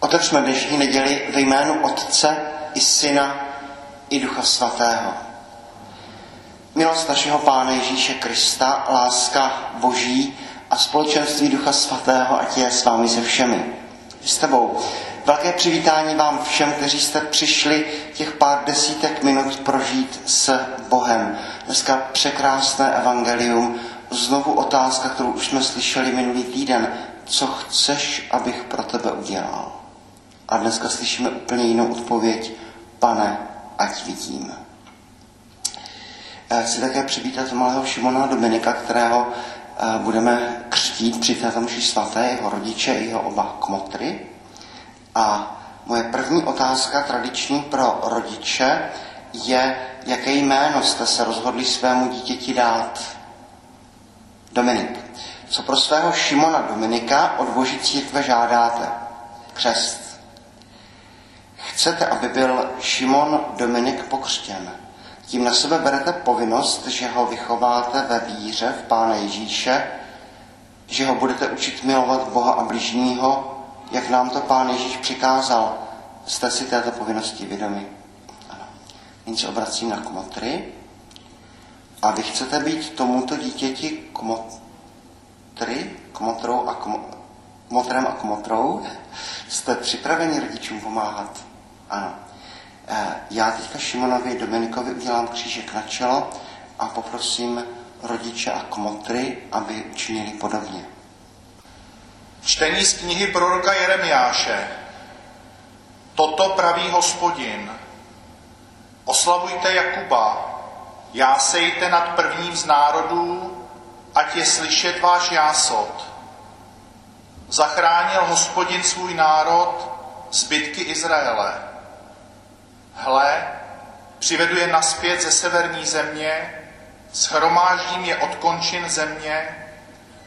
Otevřme dnešní neděli ve jménu Otce i Syna i Ducha Svatého. Milost našeho Pána Ježíše Krista, láska Boží a společenství Ducha Svatého, ať je s vámi se všemi. S tebou. Velké přivítání vám všem, kteří jste přišli těch pár desítek minut prožít s Bohem. Dneska překrásné evangelium, znovu otázka, kterou už jsme slyšeli minulý týden. Co chceš, abych pro tebe udělal? A dneska slyšíme úplně jinou odpověď. Pane, ať vidím. Chci také přivítat malého Šimona Dominika, kterého eh, budeme křtít při této mši svaté, jeho rodiče, jeho oba kmotry. A moje první otázka tradiční pro rodiče je, jaké jméno jste se rozhodli svému dítěti dát? Dominik. Co pro svého Šimona Dominika od Boží církve žádáte? Křest. Chcete, aby byl Šimon Dominik pokřtěn. Tím na sebe berete povinnost, že ho vychováte ve víře v Pána Ježíše, že ho budete učit milovat Boha a bližního, jak nám to Pán Ježíš přikázal. Jste si této povinnosti vědomi? Ano. Nyní se obracím na kmotry. A vy chcete být tomuto dítěti kmotry, kmotrou a kmo, kmotrem a kmotrou? Jste připraveni rodičům pomáhat? Ano. Eh, já teďka Šimonovi Dominikovi udělám křížek na čelo a poprosím rodiče a kmotry, aby učinili podobně. Čtení z knihy proroka Jeremiáše. Toto praví hospodin. Oslavujte Jakuba, jásejte nad prvním z národů, ať je slyšet váš jásot. Zachránil hospodin svůj národ, zbytky Izraele. Hle, přivedu je naspět ze severní země, shromáždím je od končin země,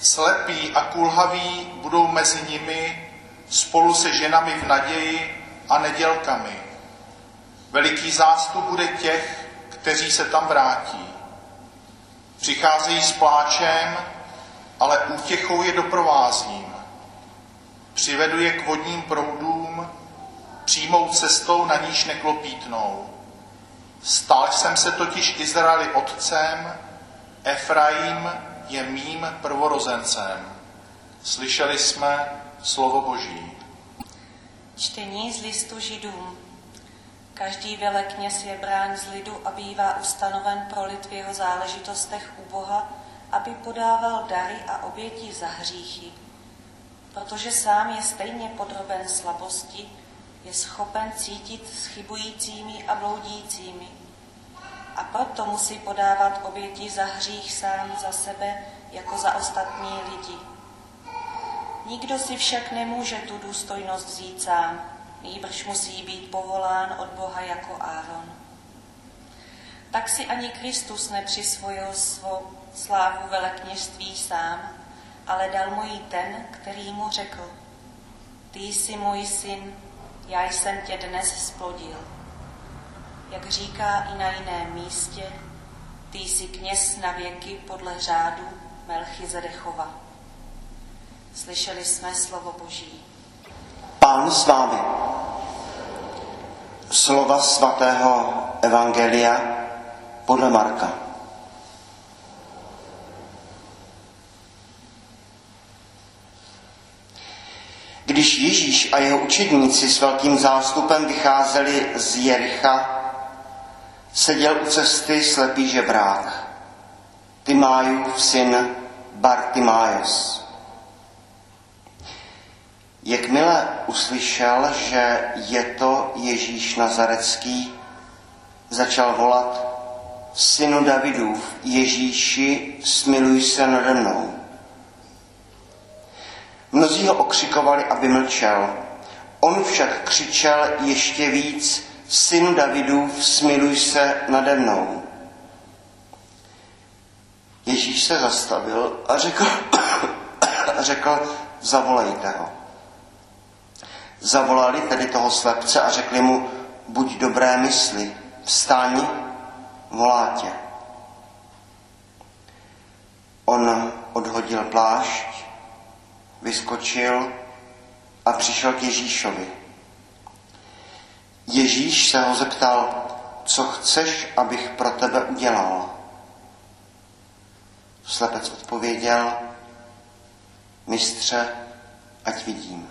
slepí a kulhaví budou mezi nimi spolu se ženami v naději a nedělkami. Veliký zástup bude těch, kteří se tam vrátí. Přicházejí s pláčem, ale útěchou je doprovázím. Přivedu je k vodním proudům, přímou cestou, na níž neklopítnou. Stal jsem se totiž Izraeli otcem, Efraim je mým prvorozencem. Slyšeli jsme slovo Boží. Čtení z listu židům. Každý velekněz je brán z lidu a bývá ustanoven pro lid v jeho záležitostech u Boha, aby podával dary a oběti za hříchy. Protože sám je stejně podroben slabosti, je schopen cítit s chybujícími a bloudícími. A proto musí podávat oběti za hřích sám za sebe, jako za ostatní lidi. Nikdo si však nemůže tu důstojnost vzít sám, nýbrž musí být povolán od Boha jako Áron. Tak si ani Kristus nepřisvojil svou slávu velekněžství sám, ale dal mu ji ten, který mu řekl, ty jsi můj syn, já jsem tě dnes splodil. Jak říká i na jiném místě, ty jsi kněz na věky podle řádu Melchizedechova. Slyšeli jsme slovo Boží. Pán s vámi. Slova svatého Evangelia podle Marka. Když Ježíš a jeho učedníci s velkým zástupem vycházeli z Jericha, seděl u cesty slepý žebrák, Timájův syn Bartimájos. Jakmile uslyšel, že je to Ježíš Nazarecký, začal volat, synu Davidův, Ježíši, smiluj se nade mnou. Mnozí ho okřikovali, aby mlčel. On však křičel ještě víc, synu Davidův, smiluj se nade mnou. Ježíš se zastavil a řekl, a řekl zavolejte ho. Zavolali tedy toho slepce a řekli mu, buď dobré mysli, vstaň, volá tě. On odhodil plášť, vyskočil a přišel k Ježíšovi. Ježíš se ho zeptal, co chceš, abych pro tebe udělal. Slepec odpověděl, mistře, ať vidím.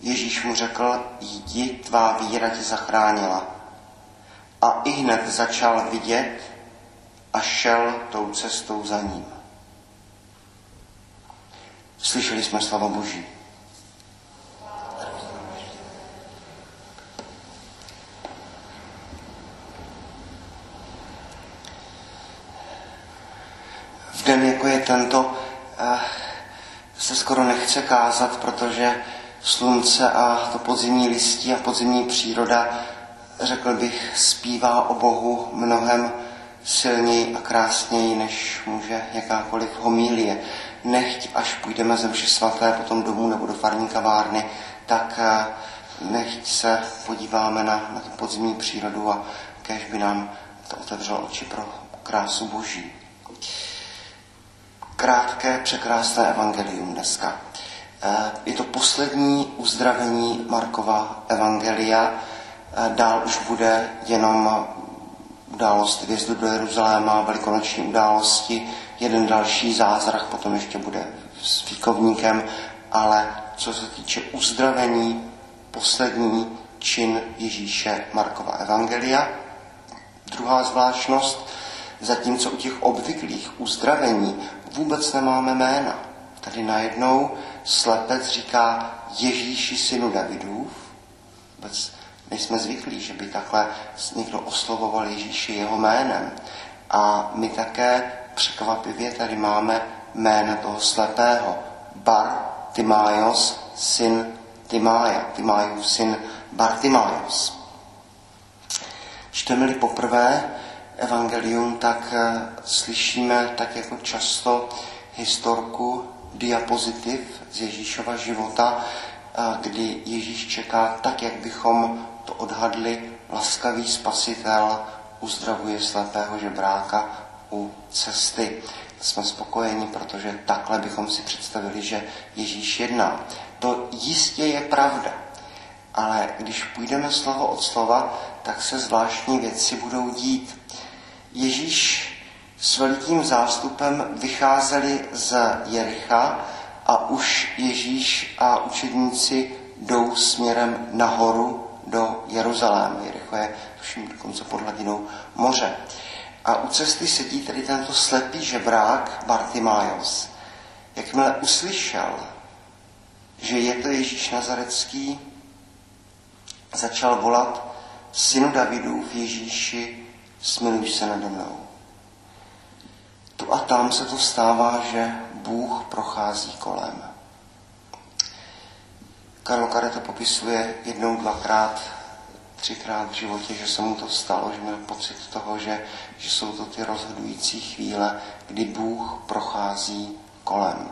Ježíš mu řekl, jdi, tvá víra tě zachránila. A i hned začal vidět a šel tou cestou za ním. Slyšeli jsme slovo Boží. V den, jako je tento, eh, se skoro nechce kázat, protože slunce a to podzimní listí a podzimní příroda, řekl bych, zpívá o Bohu mnohem silněji a krásněji, než může jakákoliv homílie. Nechť, až půjdeme ze mše svaté potom domů nebo do farní kavárny, tak eh, nechť se podíváme na, na tu podzimní přírodu a kež by nám to otevřelo oči pro krásu Boží. Krátké, překrásné evangelium dneska. Eh, je to poslední uzdravení Markova evangelia. Eh, dál už bude jenom událost vjezdu do Jeruzaléma, velikonoční události, jeden další zázrak, potom ještě bude s fíkovníkem, ale co se týče uzdravení, poslední čin Ježíše Markova Evangelia. Druhá zvláštnost, zatímco u těch obvyklých uzdravení vůbec nemáme jména. Tady najednou slepec říká Ježíši synu Davidův. Vůbec nejsme zvyklí, že by takhle někdo oslovoval Ježíši jeho jménem. A my také překvapivě tady máme jméno toho slepého. Bar Timájos, syn Timája. Timájův syn Bartimájos. Čteme-li poprvé evangelium, tak eh, slyšíme tak jako často historku diapozitiv z Ježíšova života, eh, kdy Ježíš čeká tak, jak bychom to odhadli, laskavý spasitel uzdravuje slepého žebráka u cesty. Jsme spokojeni, protože takhle bychom si představili, že Ježíš jedná. To jistě je pravda, ale když půjdeme slovo od slova, tak se zvláštní věci budou dít. Ježíš s velikým zástupem vycházeli z Jericha a už Ježíš a učedníci jdou směrem nahoru do Jeruzalému. Jericho je, tuším, dokonce pod hladinou moře. A u cesty sedí tedy tento slepý žebrák Bartimájos. Jakmile uslyšel, že je to Ježíš Nazarecký, začal volat synu Davidův Ježíši, smiluj se nade mnou. Tu a tam se to stává, že Bůh prochází kolem. Karlo Kare to popisuje jednou, dvakrát, třikrát v životě, že se mu to stalo, že měl pocit toho, že, že jsou to ty rozhodující chvíle, kdy Bůh prochází kolem.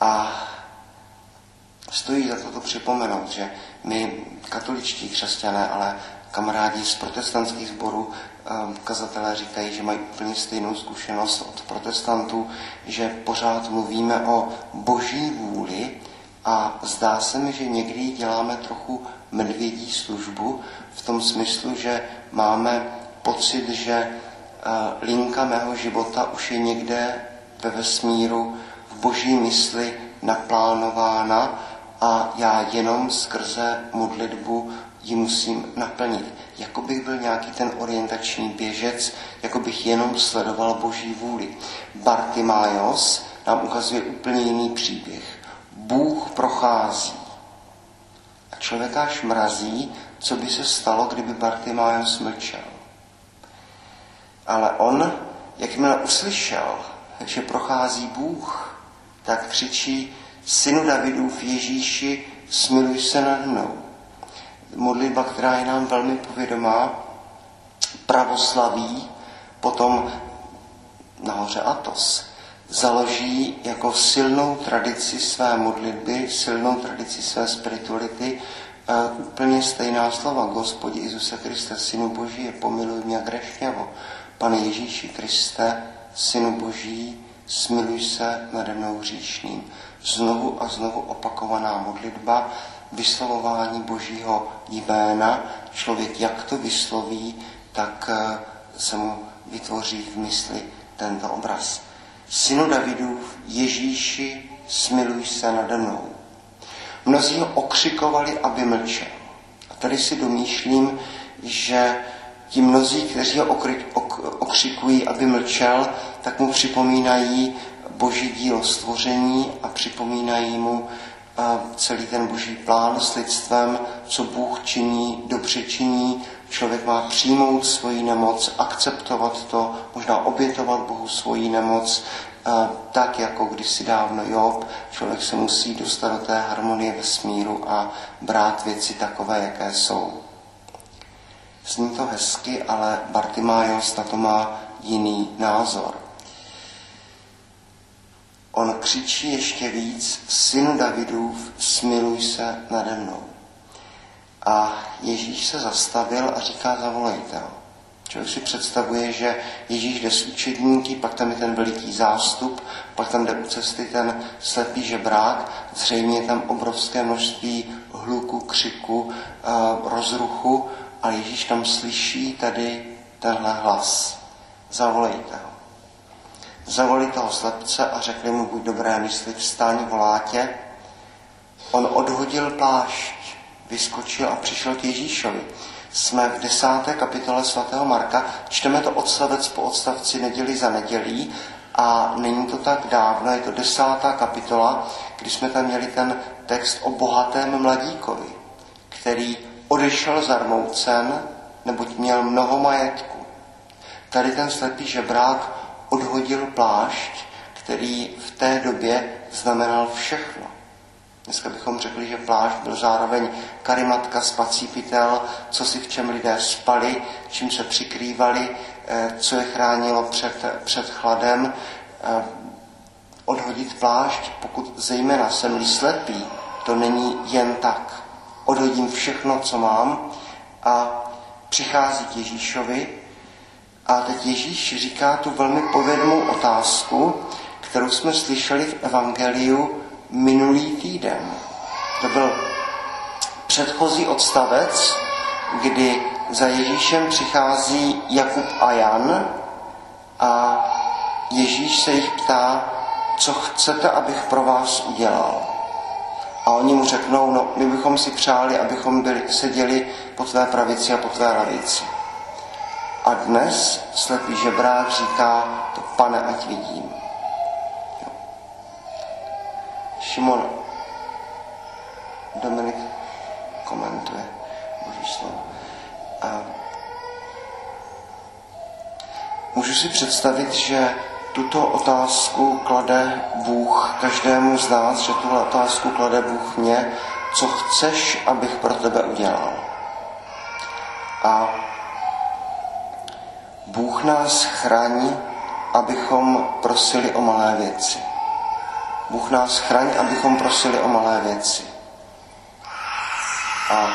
A stojí za to to připomenout, že my, katoličtí křesťané, ale kamarádi z protestantských sborů, ehm, kazatelé říkají, že mají úplně stejnou zkušenost od protestantů, že pořád mluvíme o boží vůli a zdá se mi, že někdy děláme trochu medvědí službu v tom smyslu, že máme pocit, že eh, linka mého života už je někde ve vesmíru v boží mysli naplánována a já jenom skrze modlitbu ji musím naplnit. Jako bych byl nějaký ten orientační běžec, jako bych jenom sledoval boží vůli. Bartimájos nám ukazuje úplně jiný příběh. Bůh prochází. A člověka až mrazí, co by se stalo, kdyby Bartimájos mlčel. Ale on, jakmile uslyšel, že prochází Bůh, tak křičí, synu Davidův Ježíši, smiluj se nad mnou. Modlitba, která je nám velmi povědomá, pravoslaví, potom nahoře Atos, založí jako silnou tradici své modlitby, silnou tradici své spirituality, uh, úplně stejná slova. Gospodi Isuse Kriste, Synu Boží, pomiluj mě grešňavo. Pane Ježíši Kriste, Synu Boží, smiluj se nade mnou hříšným. znovu a znovu opakovaná modlitba, vyslovování božího jména. Člověk jak to vysloví, tak eh, se mu vytvoří v mysli tento obraz. Synu Davidův, Ježíši, smiluj se nade mnou. Mnozí ho okřikovali, aby mlčel. A tady si domýšlím, že ti mnozí, kteří ho okřikují, aby mlčel, tak mu připomínají boží dílo stvoření a připomínají mu celý ten boží plán s lidstvem, co Bůh činí, dobře činí. Člověk má přijmout svoji nemoc, akceptovat to, možná obětovat Bohu svoji nemoc, tak jako kdysi dávno Job, člověk se musí dostat do té harmonie vesmíru a brát věci takové, jaké jsou. Zní to hezky, ale Bartimájos na to má jiný názor. On křičí ještě víc, synu Davidův, smiluj se nade mnou. A Ježíš se zastavil a říká, zavolejte ho. Člověk si představuje, že Ježíš jde s učedníky, pak tam je ten veliký zástup, pak tam jde u cesty ten slepý žebrák, zřejmě je tam obrovské množství hluku, křiku, rozruchu, ale Ježíš tam slyší tady tenhle hlas. Zavolejte ho. Zavolali toho slepce a řekli mu, buď dobré mysli, volá tě. On odhodil plášť, vyskočil a přišel k Ježíšovi. Jsme v desáté kapitole svatého Marka, čteme to odstavec po odstavci neděli za nedělí a není to tak dávno, je to desátá kapitola, kdy jsme tam měli ten text o bohatém mladíkovi, který odešel zarmoucen, neboť měl mnoho majetku. Tady ten slepý žebrák odhodil plášť, který v té době znamenal všechno. Dneska bychom řekli, že plášť byl zároveň karimatka, spací pytel, co si v čem lidé spali, čím se přikrývali, eh, co je chránilo před, před chladem. Eh, odhodit plášť, pokud zejména jsem slepý, to není jen tak. Odhodím všechno, co mám a přichází k Ježíšovi a teď Ježíš říká tu velmi povednou otázku, kterou jsme slyšeli v Evangeliu minulý týden. To byl předchozí odstavec, kdy za Ježíšem přichází Jakub a Jan a Ježíš se jich ptá, co chcete, abych pro vás udělal. A oni mu řeknou, no my bychom si přáli, abychom byli, seděli po tvé pravici a po tvé lavici. A dnes slepý žebrák říká, to pane, ať vidím. Šimon Dominik komentuje Boží slovo. A můžu si představit, že tuto otázku klade Bůh každému z nás, že tuhle otázku klade Bůh mě, co chceš, abych pro tebe udělal. Bůh nás chrání, abychom prosili o malé věci. Bůh nás chrání, abychom prosili o malé věci. A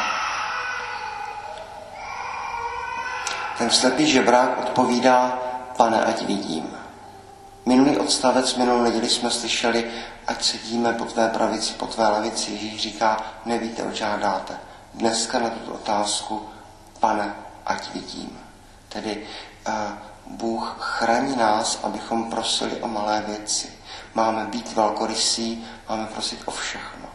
ten slepý žebrák odpovídá, pane, ať vidím. Minulý odstavec, minulou neděli jsme slyšeli, ať sedíme po tvé pravici, po tvé levici. Ježíš říká, nevíte, o žádáte. Dneska na tuto otázku, pane, ať vidím. Tedy Bůh chrání nás, abychom prosili o malé věci. Máme být velkorysí, máme prosit o všechno.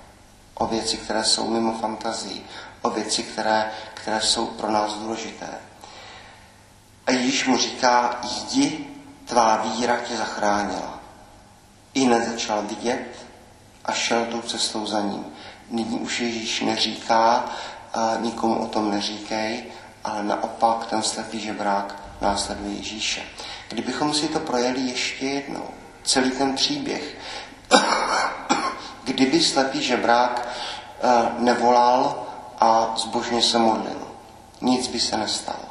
O věci, které jsou mimo fantazii, o věci, které, které jsou pro nás důležité. A Ježíš mu říká, jdi tvá víra tě zachránila. I nezačal vidět a šel tou cestou za ním. Nyní už Ježíš neříká, nikomu o tom neříkej, ale naopak ten slepý žebrák následuje Ježíše. Kdybychom si to projeli ještě jednou, celý ten příběh, kdyby slepý žebrák nevolal a zbožně se modlil, nic by se nestalo.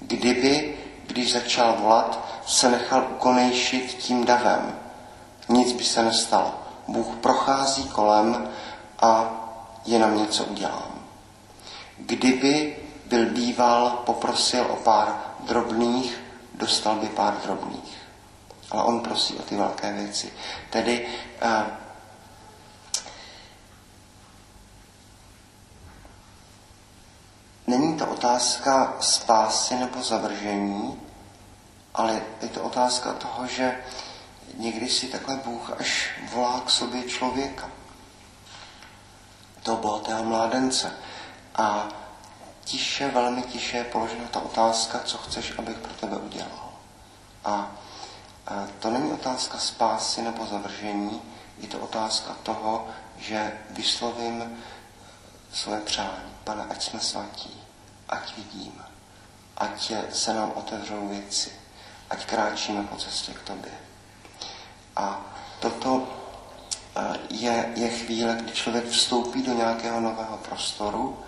Kdyby, když začal volat, se nechal ukonejšit tím davem. Nic by se nestalo. Bůh prochází kolem a jenom něco udělám. Kdyby byl býval, poprosil o pár drobných, dostal by pár drobných. Ale on prosí o ty velké věci. Tedy eh, není to otázka spásy nebo zavržení, ale je to otázka toho, že někdy si takhle Bůh až volá k sobě člověka, bylo bohatého mládence. A tiše, velmi tiše je položena ta otázka, co chceš, abych pro tebe udělal. A to není otázka spásy nebo zavržení, je to otázka toho, že vyslovím svoje přání. Pane, ať jsme svatí, ať vidím, ať se nám otevřou věci, ať kráčíme po cestě k tobě. A toto eh, je, je chvíle, kdy člověk vstoupí do nějakého nového prostoru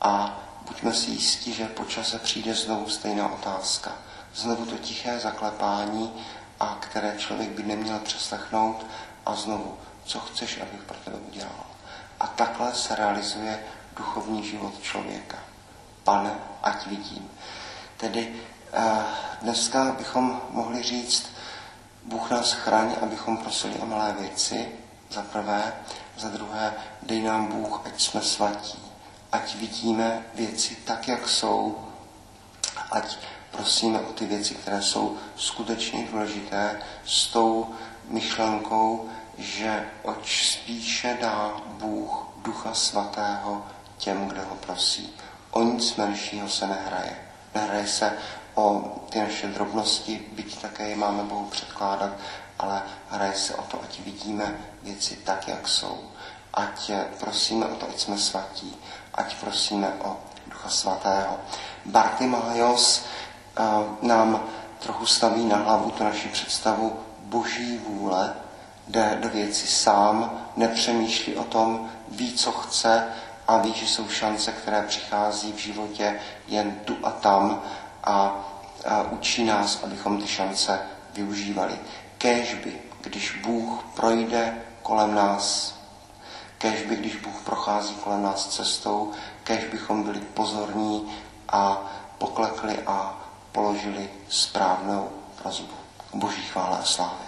a buďme si jistí, že po čase přijde znovu stejná otázka. Znovu to tiché zaklepání, a které člověk by neměl přeslechnout a znovu, co chceš, abych pro tebe udělal. A takhle se realizuje duchovní život člověka. Pane, ať vidím. Tedy eh, dneska bychom mohli říct, Bůh nás chraň, abychom prosili o malé věci, za prvé, za druhé, dej nám Bůh, ať jsme svatí, ať vidíme věci tak, jak jsou, ať prosíme o ty věci, které jsou skutečně důležité, s tou myšlenkou, že oč spíše dá Bůh Ducha Svatého těm, kdo ho prosí. O nic menšího se nehraje. Nehraje se o ty naše drobnosti, byť také je máme Bohu předkládat, ale hraje se o to, ať vidíme věci tak, jak jsou. Ať prosíme o to, ať jsme svatí, ať prosíme o Ducha Svatého. Bartimaios nám trochu staví na hlavu tu naši představu boží vůle, jde do věci sám, nepřemýšlí o tom, ví, co chce a ví, že jsou šance, které přichází v životě jen tu a tam a, a učí nás, abychom ty šance využívali. Kéžby, když Bůh projde kolem nás, kéžby, když Bůh prochází kolem nás cestou, kéž bychom byli pozorní a poklekli a položili správnou prozbu. Boží chvále a slávy.